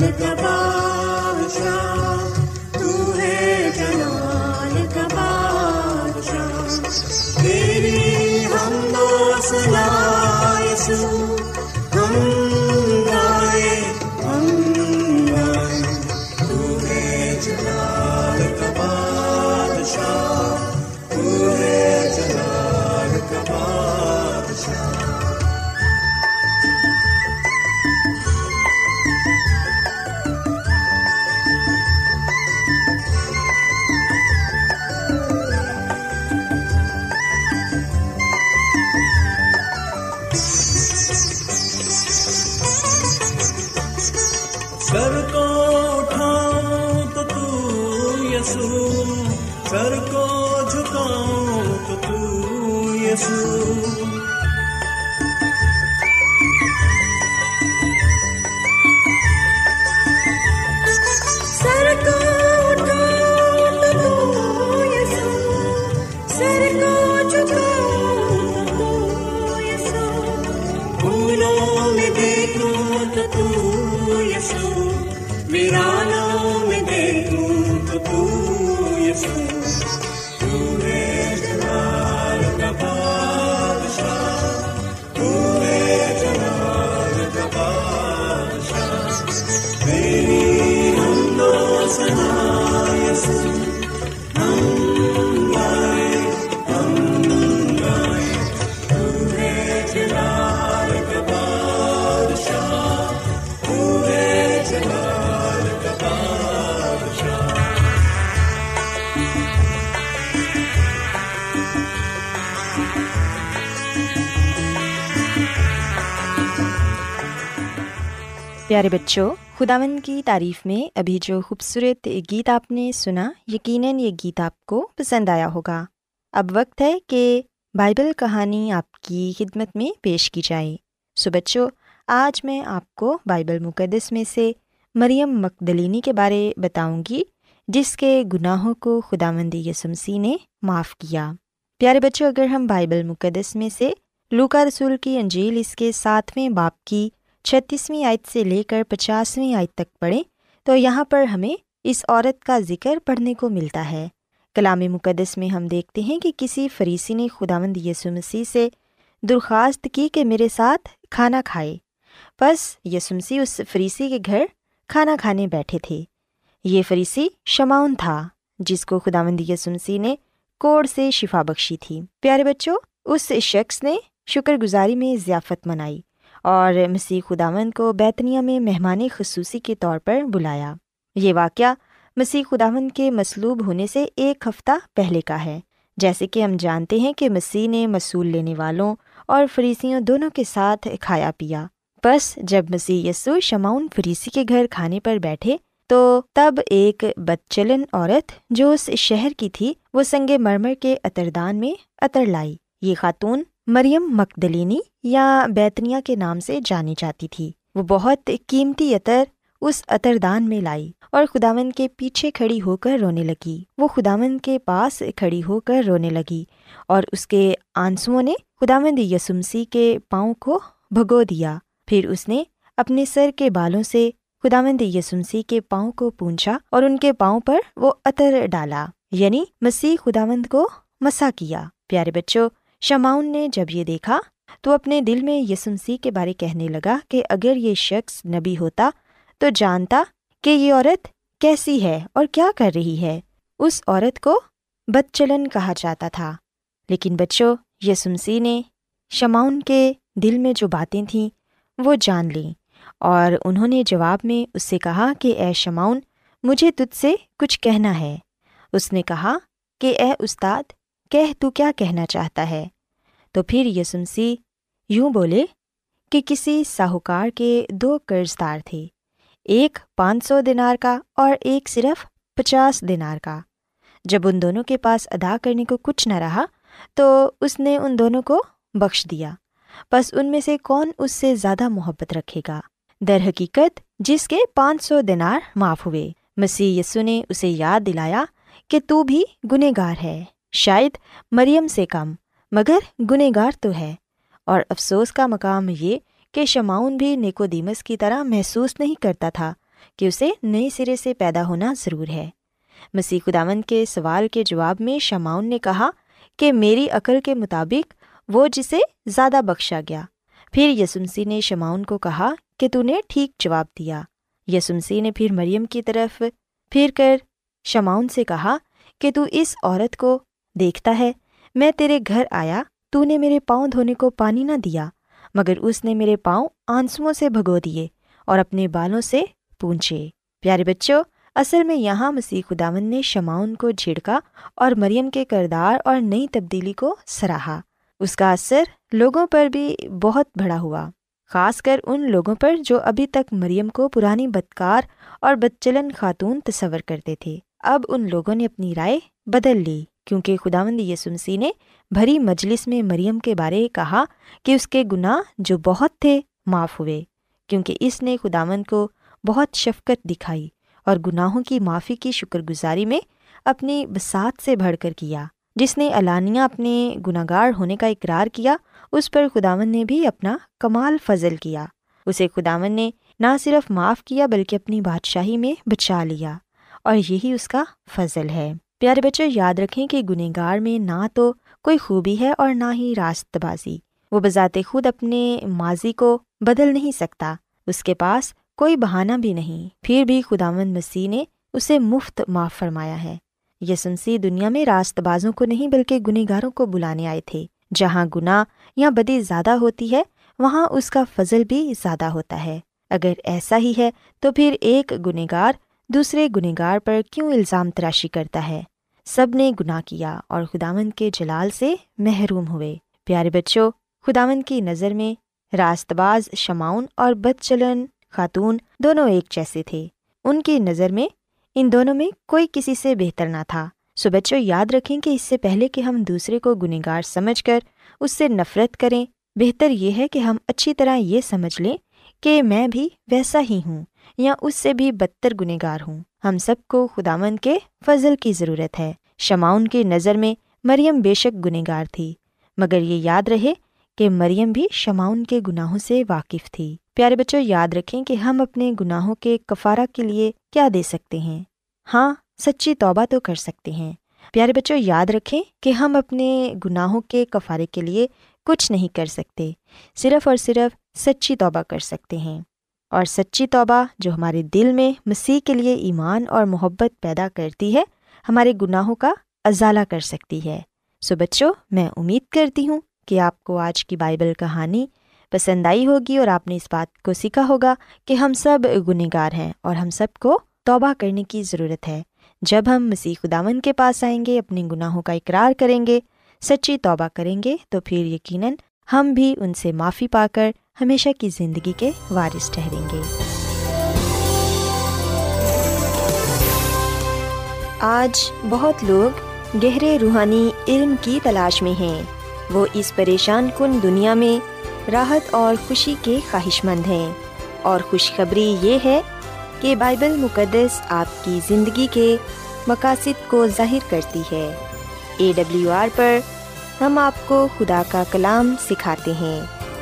سر تو یسو پیارے بچوں خداون کی تعریف میں ابھی جو خوبصورت گیت آپ نے سنا یقیناً یہ گیت آپ کو پسند آیا ہوگا اب وقت ہے کہ بائبل کہانی آپ کی خدمت میں پیش کی جائے سو بچوں آج میں آپ کو بائبل مقدس میں سے مریم مقدلینی کے بارے بتاؤں گی جس کے گناہوں کو خدا مند یسمسی نے معاف کیا پیارے بچوں اگر ہم بائبل مقدس میں سے لوکا رسول کی انجیل اس کے ساتویں باپ کی چھتیسویں آیت سے لے کر پچاسویں آیت تک پڑھیں تو یہاں پر ہمیں اس عورت کا ذکر پڑھنے کو ملتا ہے۔ کلام مقدس میں ہم دیکھتے ہیں کہ کسی فریسی نے خداوند یسوع مسیح سے درخواست کی کہ میرے ساتھ کھانا کھائے۔ بس یسوع مسیح اس فریسی کے گھر کھانا کھانے بیٹھے تھے۔ یہ فریسی شماؤن تھا، جس کو خداوند یسوع مسیح نے کوڑ سے شفا بخشی تھی۔ پیارے بچوں، اس شخص نے شکر گزاری میں ضیافت منائی۔ اور مسیح خداوند کو بیتنیا میں مہمان خصوصی کے طور پر بلایا۔ یہ واقعہ مسیح خداوند کے مصلوب ہونے سے ایک ہفتہ پہلے کا ہے۔ جیسے کہ ہم جانتے ہیں کہ مسیح نے مصول لینے والوں اور فریسیوں دونوں کے ساتھ کھایا پیا۔ بس جب مسیح یسو شماؤن فریسی کے گھر کھانے پر بیٹھے تو تب ایک بدچلن عورت جو اس شہر کی تھی، وہ سنگ مرمر کے اتردان میں اتر لائی۔ یہ خاتون مریم مقدلینی یا بیتنیا کے نام سے جانی جاتی تھی۔ وہ بہت قیمتی عطر اس اتردان میں لائی اور خداون کے پیچھے کھڑی ہو کر رونے لگی۔ وہ خداون کے پاس کھڑی ہو کر رونے لگی اور اس کے آنسوؤں نے خداوند یسمسی کے پاؤں کو بھگو دیا۔ پھر اس نے اپنے سر کے بالوں سے خداوند یسمسی کے پاؤں کو پونچھا اور ان کے پاؤں پر وہ عطر ڈالا یعنی مسیح خداوند کو مسا کیا۔ پیارے بچوں شماؤن نے جب یہ دیکھا تو اپنے دل میں یسمسی کے بارے کہنے لگا کہ اگر یہ شخص نبی ہوتا تو جانتا کہ یہ عورت کیسی ہے اور کیا کر رہی ہے۔ اس عورت کو بد چلن کہا جاتا تھا۔ لیکن بچوں یسمسی نے شماؤن کے دل میں جو باتیں تھیں وہ جان لیں اور انہوں نے جواب میں اس سے کہا کہ اے شماؤن مجھے تجھ سے کچھ کہنا ہے۔ اس نے کہا کہ اے استاد کہہ تو کیا کہنا چاہتا ہے؟ تو پھر یسمسی یوں بولے کہ کسی ساہوکار کے دو قرض دار تھے، ایک پانچ سو دینار کا اور ایک صرف پچاس دینار کا۔ جب ان دونوں کے پاس ادا کرنے کو کچھ نہ رہا، تو اس نے ان دونوں کو بخش دیا۔ بس ان میں سے کون اس سے زیادہ محبت رکھے گا؟ در حقیقت جس کے پانچ سو دینار معاف ہوئے۔ مسیح یسو نے اسے یاد دلایا کہ تو بھی گنہ گار ہے۔ شاید مریم سے کم، مگر گنہ گار تو ہے۔ اور افسوس کا مقام یہ کہ شماؤن بھی نیکو دیمس کی طرح محسوس نہیں کرتا تھا کہ اسے نئے سرے سے پیدا ہونا ضرور ہے۔ مسیح خداون کے سوال کے جواب میں شماؤن نے کہا کہ میری عقل کے مطابق وہ جسے زیادہ بخشا گیا۔ پھر یسمسی نے شماؤن کو کہا کہ تو نے ٹھیک جواب دیا۔ یسمسی نے پھر مریم کی طرف پھر کر شماؤن سے کہا کہ تو اس عورت کو دیکھتا ہے، میں تیرے گھر آیا، تو نے میرے پاؤں دھونے کو پانی نہ دیا، مگر اس نے میرے پاؤں آنسوؤں سے بھگو دیے اور اپنے بالوں سے پونچھے۔ پیارے بچوں، اصل میں یہاں مسیح خداون نے شماؤن کو جھڑکا اور مریم کے کردار اور نئی تبدیلی کو سراہا۔ اس کا اثر لوگوں پر بھی بہت بڑا ہوا، خاص کر ان لوگوں پر جو ابھی تک مریم کو پرانی بدکار اور بدچلن خاتون تصور کرتے تھے۔ اب ان لوگوں نے اپنی رائے بدل لی۔ کیونکہ خداوند یسمسی نے بھری مجلس میں مریم کے بارے کہا کہ اس کے گناہ جو بہت تھے معاف ہوئے، کیونکہ اس نے خداوند کو بہت شفقت دکھائی اور گناہوں کی معافی کی شکر گزاری میں اپنی بسات سے بڑھ کر کیا۔ جس نے علانیہ اپنے گناہ گار ہونے کا اقرار کیا، اس پر خداون نے بھی اپنا کمال فضل کیا۔ اسے خداون نے نہ صرف معاف کیا، بلکہ اپنی بادشاہی میں بچا لیا اور یہی اس کا فضل ہے۔ پیارے بچے یاد رکھیں کہ گنہ گار میں نہ تو کوئی خوبی ہے اور نہ ہی راست بازی وہ بذات خود اپنے ماضی کو بدل نہیں سکتا۔ اس کے پاس کوئی بہانہ بھی نہیں۔ پھر بھی خداون مسیح نے اسے مفت معاف فرمایا ہے۔ یسمسی دنیا میں راست بازوں کو نہیں بلکہ گنہ گاروں کو بلانے آئے تھے۔ جہاں گناہ یا بدی زیادہ ہوتی ہے، وہاں اس کا فضل بھی زیادہ ہوتا ہے۔ اگر ایسا ہی ہے، تو پھر ایک گنہ گار دوسرے گنہ گار پر کیوں الزام تراشی کرتا ہے؟ سب نے گناہ کیا اور خداون کے جلال سے محروم ہوئے۔ پیارے بچوں خداون کی نظر میں راست باز شماؤن اور بد چلن خاتون دونوں ایک جیسے تھے۔ ان کی نظر میں ان دونوں میں کوئی کسی سے بہتر نہ تھا۔ سو بچوں، یاد رکھیں کہ اس سے پہلے کہ ہم دوسرے کو گنہ گار سمجھ کر اس سے نفرت کریں، بہتر یہ ہے کہ ہم اچھی طرح یہ سمجھ لیں کہ میں بھی ویسا ہی ہوں۔ یا اس سے بھی بدتر گنہ گار ہوں۔ ہم سب کو خدامن کے فضل کی ضرورت ہے۔ شماؤن کی نظر میں مریم بے شک گنہ گار تھی۔ مگر یہ یاد رہے کہ مریم بھی شماؤن کے گناہوں سے واقف تھی۔ پیارے بچوں، یاد رکھیں کہ ہم اپنے گناہوں کے کفارہ کے لیے کیا دے سکتے ہیں۔ ہاں سچی توبہ تو کر سکتے ہیں۔ پیارے بچوں، یاد رکھیں کہ ہم اپنے گناہوں کے کفارے کے لیے کچھ نہیں کر سکتے۔ صرف اور صرف سچی توبہ کر سکتے ہیں۔ اور سچی توبہ جو ہمارے دل میں مسیح کے لیے ایمان اور محبت پیدا کرتی ہے، ہمارے گناہوں کا ازالہ کر سکتی ہے۔ سو بچوں، میں امید کرتی ہوں کہ آپ کو آج کی بائبل کہانی پسند آئی ہوگی اور آپ نے اس بات کو سیکھا ہوگا کہ ہم سب گنہ گار ہیں اور ہم سب کو توبہ کرنے کی ضرورت ہے۔ جب ہم مسیح خداون کے پاس آئیں گے، اپنے گناہوں کا اقرار کریں گے، سچی توبہ کریں گے، تو پھر یقیناً ہم بھی ان سے معافی پا کر ہمیشہ کی زندگی کے وارث ٹھہریں گے۔ آج بہت لوگ گہرے روحانی علم کی تلاش میں ہیں۔ وہ اس پریشان کن دنیا میں راحت اور خوشی کے خواہش مند ہیں۔ اور خوشخبری یہ ہے کہ بائبل مقدس آپ کی زندگی کے مقاصد کو ظاہر کرتی ہے۔ اے ڈبلیو آر پر ہم آپ کو خدا کا کلام سکھاتے ہیں۔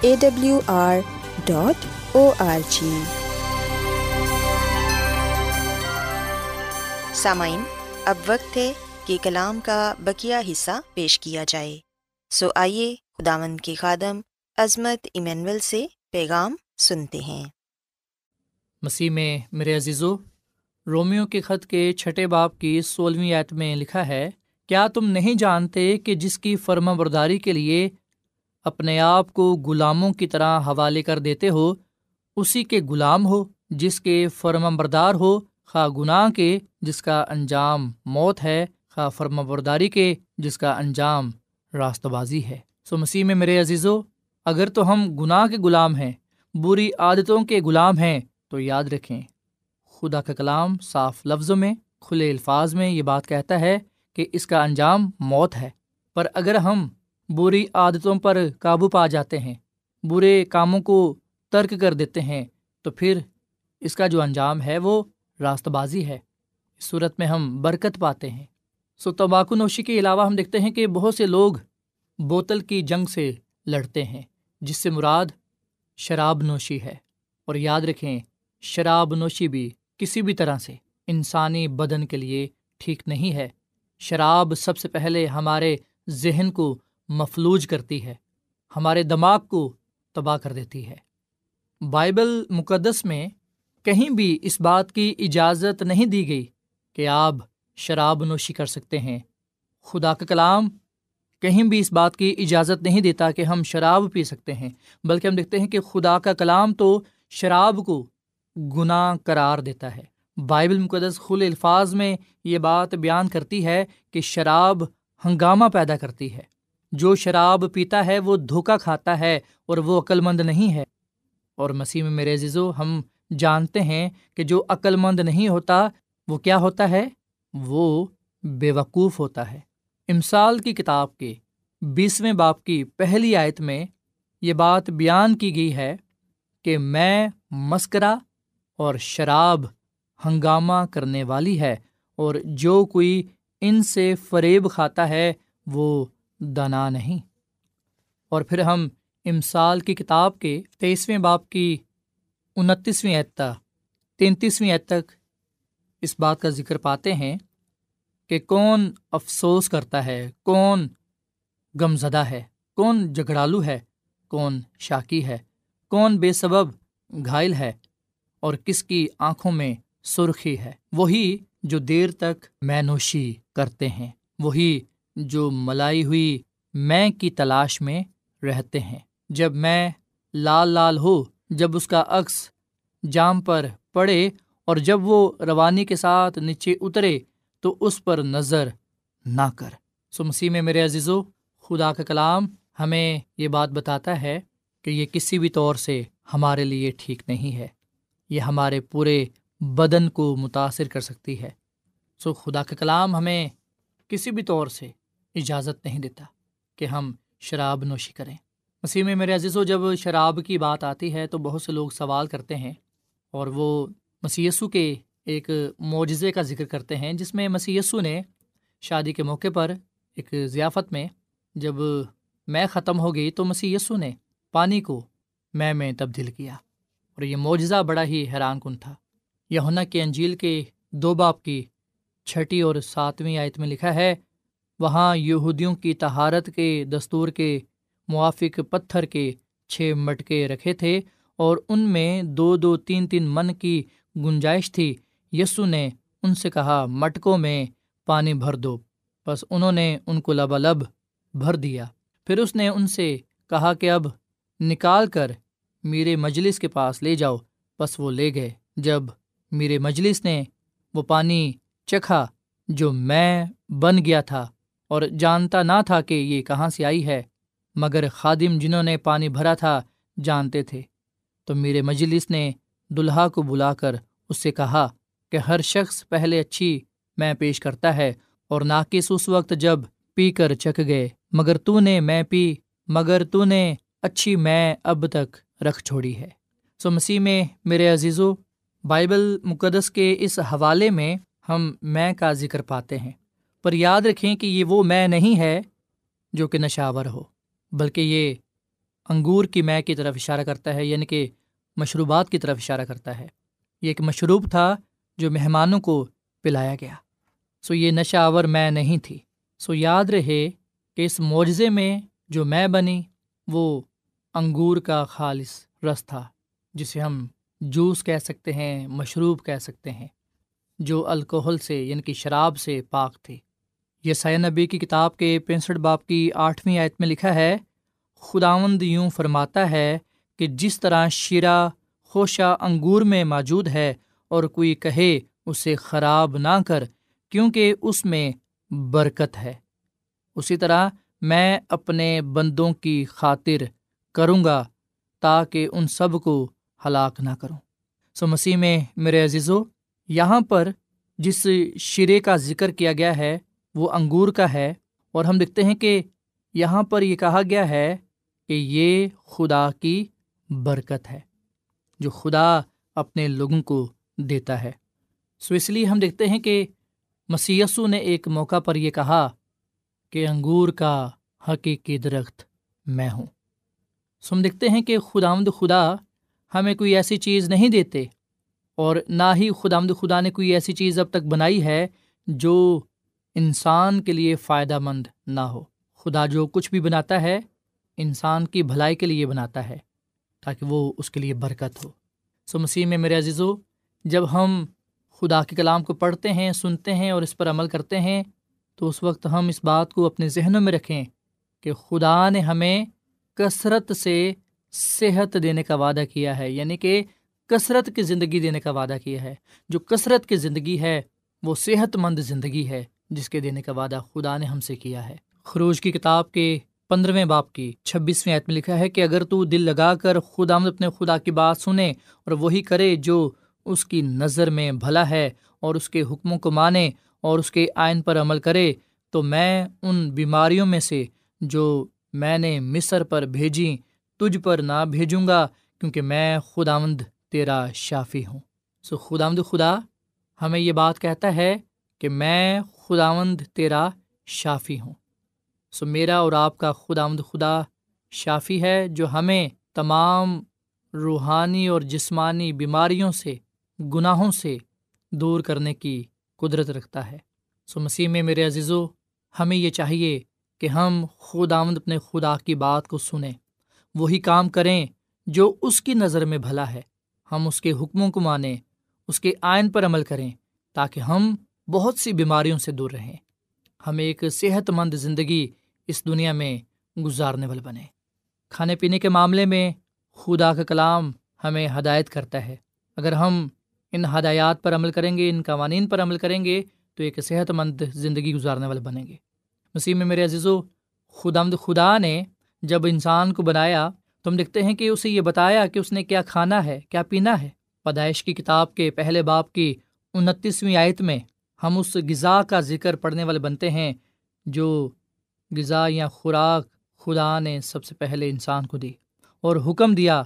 A W R dot O R G سامعین اب وقت ہے کہ کلام کا بکیا حصہ پیش کیا جائے۔ سو آئیے خداون کے خادم عظمت ایمینول سے پیغام سنتے ہیں۔ مسیح میں میرے عزیزو رومیو کے خط کے چھٹے باپ کی سولہویں آیت میں لکھا ہے کیا تم نہیں جانتے کہ جس کی فرما برداری کے لیے اپنے آپ کو غلاموں کی طرح حوالے کر دیتے ہو، اسی کے غلام ہو جس کے فرما بردار ہو، خواہ گناہ کے جس کا انجام موت ہے، خواہ فرما برداری کے جس کا انجام راست بازی ہے۔ سو مسیح میں میرے عزیزو، اگر تو ہم گناہ کے غلام ہیں، بری عادتوں کے غلام ہیں، تو یاد رکھیں، خدا کا کلام صاف لفظوں میں، کھلے الفاظ میں یہ بات کہتا ہے کہ اس کا انجام موت ہے۔ پر اگر ہم بری عادتوں پر قابو پا جاتے ہیں، برے کاموں کو ترک کر دیتے ہیں، تو پھر اس کا جو انجام ہے وہ راست بازی ہے۔ اس صورت میں ہم برکت پاتے ہیں۔ سو تمباکو نوشی کے علاوہ ہم دیکھتے ہیں کہ بہت سے لوگ بوتل کی جنگ سے لڑتے ہیں، جس سے مراد شراب نوشی ہے۔ اور یاد رکھیں، شراب نوشی بھی کسی بھی طرح سے انسانی بدن کے لیے ٹھیک نہیں ہے۔ شراب سب سے پہلے ہمارے ذہن کو مفلوج کرتی ہے، ہمارے دماغ کو تباہ کر دیتی ہے۔ بائبل مقدس میں کہیں بھی اس بات کی اجازت نہیں دی گئی کہ آپ شراب نوشی کر سکتے ہیں۔ خدا کا کلام کہیں بھی اس بات کی اجازت نہیں دیتا کہ ہم شراب پی سکتے ہیں، بلکہ ہم دیکھتے ہیں کہ خدا کا کلام تو شراب کو گناہ قرار دیتا ہے۔ بائبل مقدس خل الفاظ میں یہ بات بیان کرتی ہے کہ شراب ہنگامہ پیدا کرتی ہے۔ جو شراب پیتا ہے وہ دھوکا کھاتا ہے اور وہ عقل مند نہیں ہے۔ اور مسیح میں میرے عزیزو، ہم جانتے ہیں کہ جو عقل مند نہیں ہوتا، وہ کیا ہوتا ہے؟ وہ بے وقوف ہوتا ہے۔ امسال کی کتاب کے بیسویں باپ کی پہلی آیت میں یہ بات بیان کی گئی ہے کہ میں مسکرا اور شراب ہنگامہ کرنے والی ہے اور جو کوئی ان سے فریب کھاتا ہے، وہ دنا نہیں۔ اور پھر ہم امسال کی کتاب کے تیسویں باپ کی انتیسویں اعتہ تینتیسویں عید تک اس بات کا ذکر پاتے ہیں کہ کون افسوس کرتا ہے، کون غم زدہ ہے، کون جھگڑالو ہے، کون شاکی ہے، کون بے سبب گھائل ہے اور کس کی آنکھوں میں سرخی ہے۔ وہی جو دیر تک میں نوشی کرتے ہیں، وہی جو ملائی ہوئی میں کی تلاش میں رہتے ہیں۔ جب میں لال لال ہو جب اس کا عکس جام پر پڑے اور جب وہ روانی کے ساتھ نیچے اترے، تو اس پر نظر نہ کر۔ سو مسیح میں میرے عزیزو، خدا کا کلام ہمیں یہ بات بتاتا ہے کہ یہ کسی بھی طور سے ہمارے لیے ٹھیک نہیں ہے۔ یہ ہمارے پورے بدن کو متاثر کر سکتی ہے۔ سو خدا کا کلام ہمیں کسی بھی طور سے اجازت نہیں دیتا کہ ہم شراب نوشی کریں۔ مسیح میں میرے عزیز و جب شراب کی بات آتی ہے تو بہت سے لوگ سوال کرتے ہیں اور وہ مسیسو کے ایک معجزے کا ذکر کرتے ہیں، جس میں مسیسو نے شادی کے موقع پر ایک ضیافت میں جب میں ختم ہو گئی تو مسیسو نے پانی کو میں میں تبدیل کیا اور یہ معجزہ بڑا ہی حیران کن تھا۔ یہنا کے انجیل کے دو باپ کی چھٹی اور ساتویں آیت میں لکھا ہے وہاں یہودیوں کی تہارت کے، دستور کے، موافق پتھر کے چھ مٹکے رکھے تھے اور ان میں دو دو تین تین من کی گنجائش تھی۔ یسو نے ان سے کہا، مٹکوں میں پانی بھر دو۔ بس انہوں نے ان کو لبالب بھر دیا۔ پھر اس نے ان سے کہا کہ اب نکال کر میرے مجلس کے پاس لے جاؤ۔ بس وہ لے گئے۔ جب میرے مجلس نے وہ پانی چکھا جو میں بن گیا تھا۔ اور جانتا نہ تھا کہ یہ کہاں سے آئی ہے، مگر خادم جنہوں نے پانی بھرا تھا جانتے تھے۔ تو میرے مجلس نے دلہا کو بلا کر اس سے کہا کہ ہر شخص پہلے اچھی میں پیش کرتا ہے اور ناقص اس وقت جب پی کر چک گئے، مگر تو نے میں پی، مگر تو نے اچھی میں اب تک رکھ چھوڑی ہے۔ سو مسیح میں میرے عزیزو، بائبل مقدس کے اس حوالے میں ہم میں کا ذکر پاتے ہیں۔ پر یاد رکھیں کہ یہ وہ میں نہیں ہے جو کہ نشاور ہو، بلکہ یہ انگور کی میں کی طرف اشارہ کرتا ہے یعنی کہ مشروبات کی طرف اشارہ کرتا ہے۔ یہ ایک مشروب تھا جو مہمانوں کو پلایا گیا۔ سو یہ نشہ آور میں نہیں تھی۔ سو یاد رہے کہ اس معجزے میں جو میں بنی، وہ انگور کا خالص رس تھا، جسے ہم جوس کہہ سکتے ہیں، مشروب کہہ سکتے ہیں، جو الکوہل سے یعنی کہ شراب سے پاک تھی۔ یہ نبی کی کتاب کے پینسٹھ باپ کی آٹھویں آیت میں لکھا ہے، خداوند یوں فرماتا ہے کہ جس طرح شیرہ، خوشہ، انگور میں موجود ہے اور کوئی کہے اسے خراب نہ کر کیونکہ اس میں برکت ہے۔ اسی طرح میں اپنے بندوں کی خاطر کروں گا تاکہ ان سب کو ہلاک نہ کروں۔ سو مسیح میں میرے عزیزو، یہاں پر جس شرے کا ذکر کیا گیا ہے وہ انگور کا ہے اور ہم دیکھتے ہیں کہ یہاں پر یہ کہا گیا ہے کہ یہ خدا کی برکت ہے، جو خدا اپنے لوگوں کو دیتا ہے۔ سو اس لیے ہم دیکھتے ہیں کہ مسیسو نے ایک موقع پر یہ کہا کہ انگور کا حقیقی درخت میں ہوں۔ سو ہم دیکھتے ہیں کہ خدا آمد خدا ہمیں کوئی ایسی چیز نہیں دیتے اور نہ ہی خدا آمد خدا نے کوئی ایسی چیز اب تک بنائی ہے جو انسان کے لیے فائدہ مند نہ ہو۔ خدا جو کچھ بھی بناتا ہے، انسان کی بھلائی کے لیے بناتا ہے، تاکہ وہ اس کے لیے برکت ہو۔ سو مسیح میں میرے عزیزو، جب ہم خدا کے کلام کو پڑھتے ہیں، سنتے ہیں اور اس پر عمل کرتے ہیں، تو اس وقت ہم اس بات کو اپنے ذہنوں میں رکھیں کہ خدا نے ہمیں کثرت سے صحت دینے کا وعدہ کیا ہے۔ یعنی کہ کثرت کی زندگی دینے کا وعدہ کیا ہے۔ جو کثرت کی زندگی ہے، وہ صحت مند زندگی ہے۔ جس کے دینے کا وعدہ خدا نے ہم سے کیا ہے۔ خروج کی کتاب کے پندرہویں باپ کی چھبیسویں عید میں لکھا ہے کہ اگر تو دل لگا کر خدا اپنے خدا کی بات سنے اور وہی کرے جو اس کی نظر میں بھلا ہے اور اس کے حکموں کو مانے اور اس کے آئین پر عمل کرے، تو میں ان بیماریوں میں سے جو میں نے مصر پر بھیجی تجھ پر نہ بھیجوں گا کیونکہ میں خداوند تیرا شافی ہوں۔ سو خداوند خدا ہمیں یہ بات کہتا ہے کہ میں خداوند تیرا شافی ہوں۔ سو میرا اور آپ کا خداوند خدا شافی ہے جو ہمیں تمام روحانی اور جسمانی بیماریوں سے، گناہوں سے دور کرنے کی قدرت رکھتا ہے۔ سو مسیح میں میرے عزیزو، ہمیں یہ چاہیے کہ ہم خود آمد اپنے خدا کی بات کو سنیں۔ وہی کام کریں جو اس کی نظر میں بھلا ہے۔ ہم اس کے حکموں کو مانیں، اس کے آئین پر عمل کریں تاکہ ہم بہت سی بیماریوں سے دور رہیں۔ ہم ایک صحت مند زندگی اس دنیا میں گزارنے والے بنے۔ کھانے پینے کے معاملے میں خدا کا کلام ہمیں ہدایت کرتا ہے۔ اگر ہم ان ہدایات پر عمل کریں گے، ان قوانین پر عمل کریں گے، تو ایک صحت مند زندگی گزارنے والے بنیں گے۔ مسیح میں میرے عزیز و خدمد خدا نے جب انسان کو بنایا، تو ہم دیکھتے ہیں کہ اسے یہ بتایا کہ اس نے کیا کھانا ہے، کیا پینا ہے۔ پیدائش کی کتاب کے پہلے باپ کی انتیسویں آیت میں ہم اس غذا کا ذکر پڑھنے والے بنتے ہیں جو غذا یا خوراک خدا نے سب سے پہلے انسان کو دی اور حکم دیا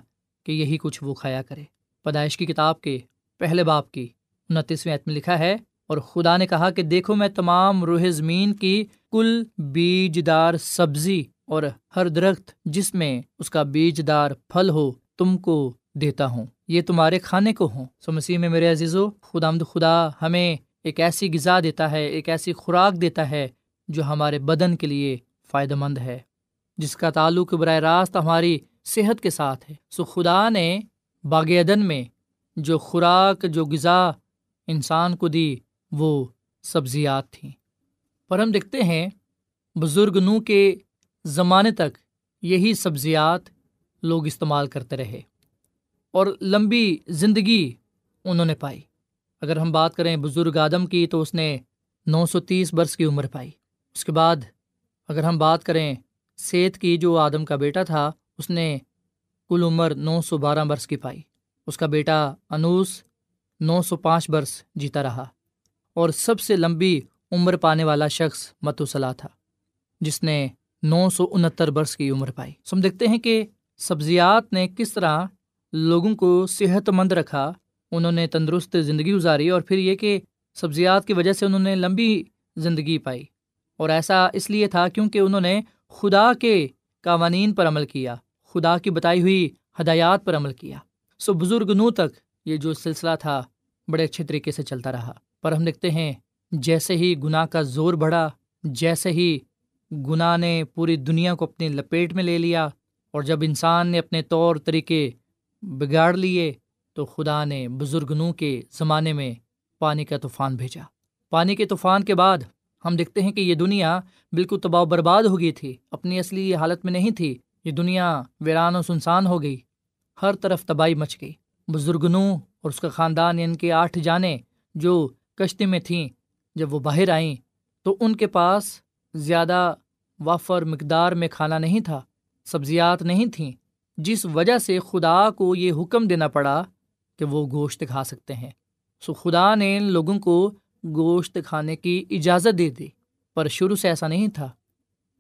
کہ یہی کچھ وہ کھایا کرے۔ پیدائش کی کتاب کے پہلے باپ کی انتیسویں عید میں لکھا ہے، اور خدا نے کہا کہ دیکھو میں تمام روح زمین کی کل بیج دار سبزی اور ہر درخت جس میں اس کا بیج دار پھل ہو تم کو دیتا ہوں، یہ تمہارے کھانے کو ہوں۔ سو مسیح میں میرے عزیز و خدا خدا ہمیں ایک ایسی غذا دیتا ہے، ایک ایسی خوراک دیتا ہے جو ہمارے بدن کے لیے فائدہ مند ہے، جس کا تعلق براہ راست ہماری صحت کے ساتھ ہے۔ سو خدا نے باغ عدن میں جو خوراک، جو غذا انسان کو دی، وہ سبزیات تھیں پر ہم دیکھتے ہیں، بزرگ نو کے زمانے تک یہی سبزیات لوگ استعمال کرتے رہے اور لمبی زندگی انہوں نے پائی۔ اگر ہم بات کریں بزرگ آدم کی تو اس نے نو سو تیس برس کی عمر پائی۔ اس کے بعد اگر ہم بات کریں سیت کی جو آدم کا بیٹا تھا، اس نے کل عمر نو سو بارہ برس کی پائی۔ اس کا بیٹا انوس نو سو پانچ برس جیتا رہا۔ اور سب سے لمبی عمر پانے والا شخص متوسلا تھا، جس نے نو سو انہتر برس کی عمر پائی۔ ہم دیکھتے ہیں کہ سبزیات نے کس طرح لوگوں کو صحت مند رکھا انہوں نے تندرست زندگی گزاری اور پھر یہ کہ سبزیات کی وجہ سے انہوں نے لمبی زندگی پائی اور ایسا اس لیے تھا کیونکہ انہوں نے خدا کے قوانین پر عمل کیا، خدا کی بتائی ہوئی ہدایات پر عمل کیا۔ سو بزرگ نو تک یہ جو سلسلہ تھا بڑے اچھے طریقے سے چلتا رہا۔ پر ہم دیکھتے ہیں جیسے ہی گناہ کا زور بڑھا، جیسے ہی گناہ نے پوری دنیا کو اپنی لپیٹ میں لے لیا اور جب انسان نے اپنے طور طریقے بگاڑ لیے تو خدا نے بزرگ نو کے زمانے میں پانی کا طوفان بھیجا۔ پانی کے طوفان کے بعد ہم دیکھتے ہیں کہ یہ دنیا بالکل تباہ و برباد ہو گئی تھی۔ اپنی اصلی حالت میں نہیں تھی۔ یہ دنیا ویران و سنسان ہو گئی۔ ہر طرف تباہی مچ گئی۔ بزرگ نو اور اس کا خاندان یعنی ان کے آٹھ جانیں جو کشتی میں تھیں، جب وہ باہر آئیں، تو ان کے پاس زیادہ وافر مقدار میں کھانا نہیں تھا، سبزیات نہیں تھیں۔ جس وجہ سے خدا کو یہ حکم دینا پڑا کہ وہ گوشت کھا سکتے ہیں۔ سو خدا نے ان لوگوں کو گوشت کھانے کی اجازت دے دی، پر شروع سے ایسا نہیں تھا۔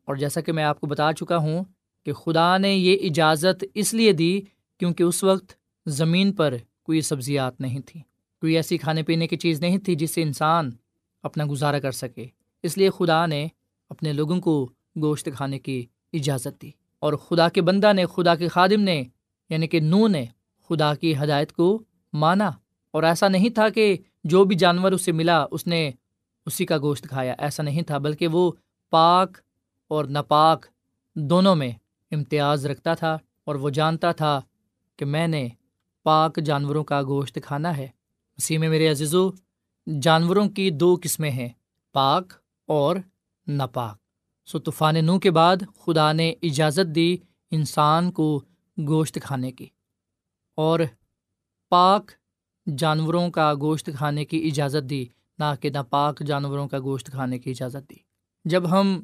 اور جیسا کہ میں آپ کو بتا چکا ہوں کہ خدا نے یہ اجازت اس لیے دی کیونکہ اس وقت زمین پر کوئی سبزیات نہیں تھیں، کوئی ایسی کھانے پینے کی چیز نہیں تھی جس سے انسان اپنا گزارا کر سکے۔ اس لیے خدا نے اپنے لوگوں کو گوشت کھانے کی اجازت دی۔ اور خدا کے بندہ نے، خدا کے خادم نے یعنی کہ نو نے خدا کی ہدایت کو مانا اور ایسا نہیں تھا کہ جو بھی جانور اسے ملا، اس نے اسی کا گوشت کھایا۔ ایسا نہیں تھا، بلکہ وہ پاک اور ناپاک دونوں میں امتیاز رکھتا تھا اور وہ جانتا تھا کہ میں نے پاک جانوروں کا گوشت کھانا ہے۔ اسی میں میرے عزیزو، جانوروں کی دو قسمیں ہیں، پاک اور ناپاک۔ سو طوفان نو کے بعد خدا نے اجازت دی انسان کو گوشت کھانے کی۔ اور پاک جانوروں کا گوشت کھانے کی اجازت دی، نہ کہ ناپاک جانوروں کا گوشت کھانے کی اجازت دی۔ جب ہم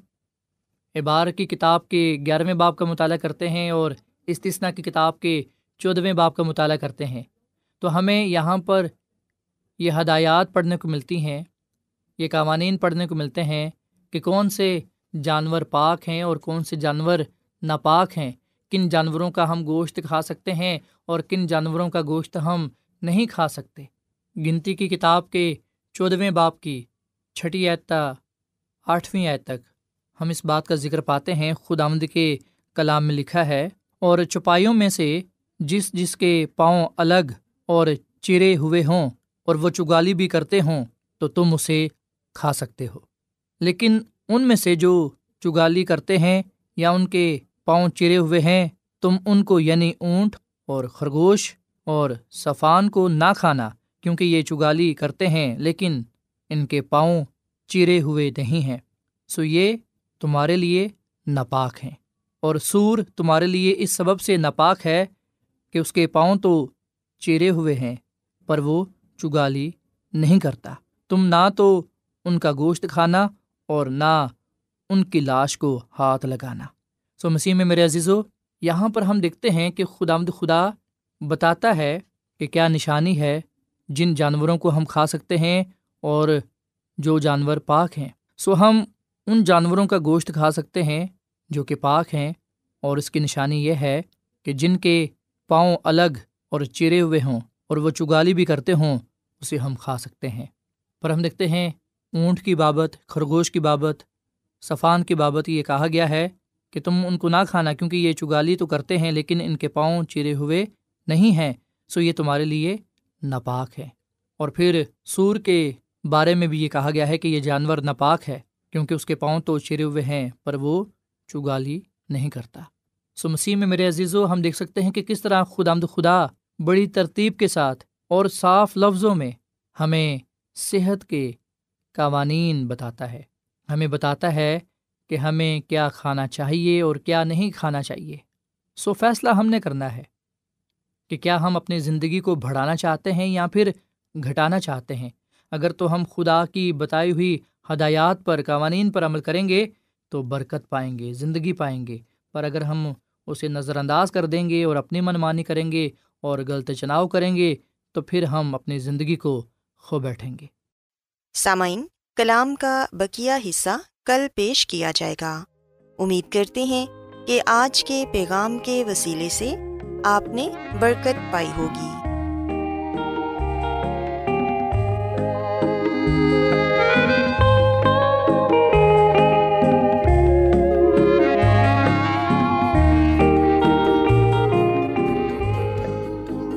ابار کی کتاب کے گیارہویں باپ کا مطالعہ کرتے ہیں اور استثنا کی کتاب کے چودھویں باپ کا مطالعہ کرتے ہیں، تو ہمیں یہاں پر یہ ہدایات پڑھنے کو ملتی ہیں، یہ قوانین پڑھنے کو ملتے ہیں کہ کون سے جانور پاک ہیں اور کون سے جانور ناپاک ہیں۔ کن جانوروں کا ہم گوشت کھا سکتے ہیں اور کن جانوروں کا گوشت ہم نہیں کھا سکتے۔ گنتی کی کتاب کے چودھویں باپ کی چھٹی تا آٹھویں آیت تک ہم اس بات کا ذکر پاتے ہیں۔ خود آمد کے کلام میں لکھا ہے، اور چپائیوں میں سے جس جس کے پاؤں الگ اور چرے ہوئے ہوں اور وہ چگالی بھی کرتے ہوں تو تم اسے کھا سکتے ہو۔ لیکن ان میں سے جو چگالی کرتے ہیں یا ان کے پاؤں چرے ہوئے ہیں، تم ان کو یعنی اونٹ اور خرگوش اور صفان کو نہ کھانا، کیونکہ یہ چگالی کرتے ہیں، لیکن ان کے پاؤں چیرے ہوئے نہیں ہیں۔ سو یہ تمہارے لیے ناپاک ہیں۔ اور سور تمہارے لیے اس سبب سے ناپاک ہے کہ اس کے پاؤں تو چیرے ہوئے ہیں، پر وہ چگالی نہیں کرتا۔ تم نہ تو ان کا گوشت کھانا اور نہ ان کی لاش کو ہاتھ لگانا۔ سو مسیح میں میرے عزیزو، یہاں پر ہم دیکھتے ہیں کہ خدا مد خدا بتاتا ہے کہ کیا نشانی ہے جن جانوروں کو ہم کھا سکتے ہیں اور جو جانور پاک ہیں۔ سو ہم ان جانوروں کا گوشت کھا سکتے ہیں جو کہ پاک ہیں اور اس کی نشانی یہ ہے کہ جن کے پاؤں الگ اور چرے ہوئے ہوں اور وہ چگالی بھی کرتے ہوں، اسے ہم کھا سکتے ہیں۔ پر ہم دیکھتے ہیں اونٹ کی بابت، خرگوش کی بابت، صفان کی بابت یہ کہا گیا ہے کہ تم ان کو نہ کھانا کیونکہ یہ چگالی تو کرتے ہیں لیکن ان کے پاؤں چرے ہوئے نہیں ہیں، سو یہ تمہارے لیے ناپاک ہے۔ اور پھر سور کے بارے میں بھی یہ کہا گیا ہے کہ یہ جانور ناپاک ہے کیونکہ اس کے پاؤں تو چرے ہوئے ہیں، پر وہ چگالی نہیں کرتا۔ سو مسیح میں میرے عزیز و ہم دیکھ سکتے ہیں کہ کس طرح خدا مد خدا بڑی ترتیب کے ساتھ اور صاف لفظوں میں ہمیں صحت کے قوانین بتاتا ہے۔ ہمیں بتاتا ہے کہ ہمیں کیا کھانا چاہیے اور کیا نہیں کھانا چاہیے۔ سو فیصلہ ہم نے کرنا ہے کہ کیا ہم اپنی زندگی کو بڑھانا چاہتے ہیں یا پھر گھٹانا چاہتے ہیں۔ اگر تو ہم خدا کی بتائی ہوئی ہدایات پر، قوانین پر عمل کریں گے تو برکت پائیں گے، زندگی پائیں گے۔ پر اگر ہم اسے نظر انداز کر دیں گے اور اپنی من مانی کریں گے اور غلط چناؤ کریں گے تو پھر ہم اپنی زندگی کو کھو بیٹھیں گے۔ سامعین کلام کا بکیہ حصہ کل پیش کیا جائے گا۔ امید کرتے ہیں کہ آج کے پیغام کے وسیلے سے آپ نے برکت پائی ہوگی۔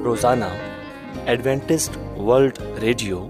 روزانہ ایڈوینٹسٹ ورلڈ ریڈیو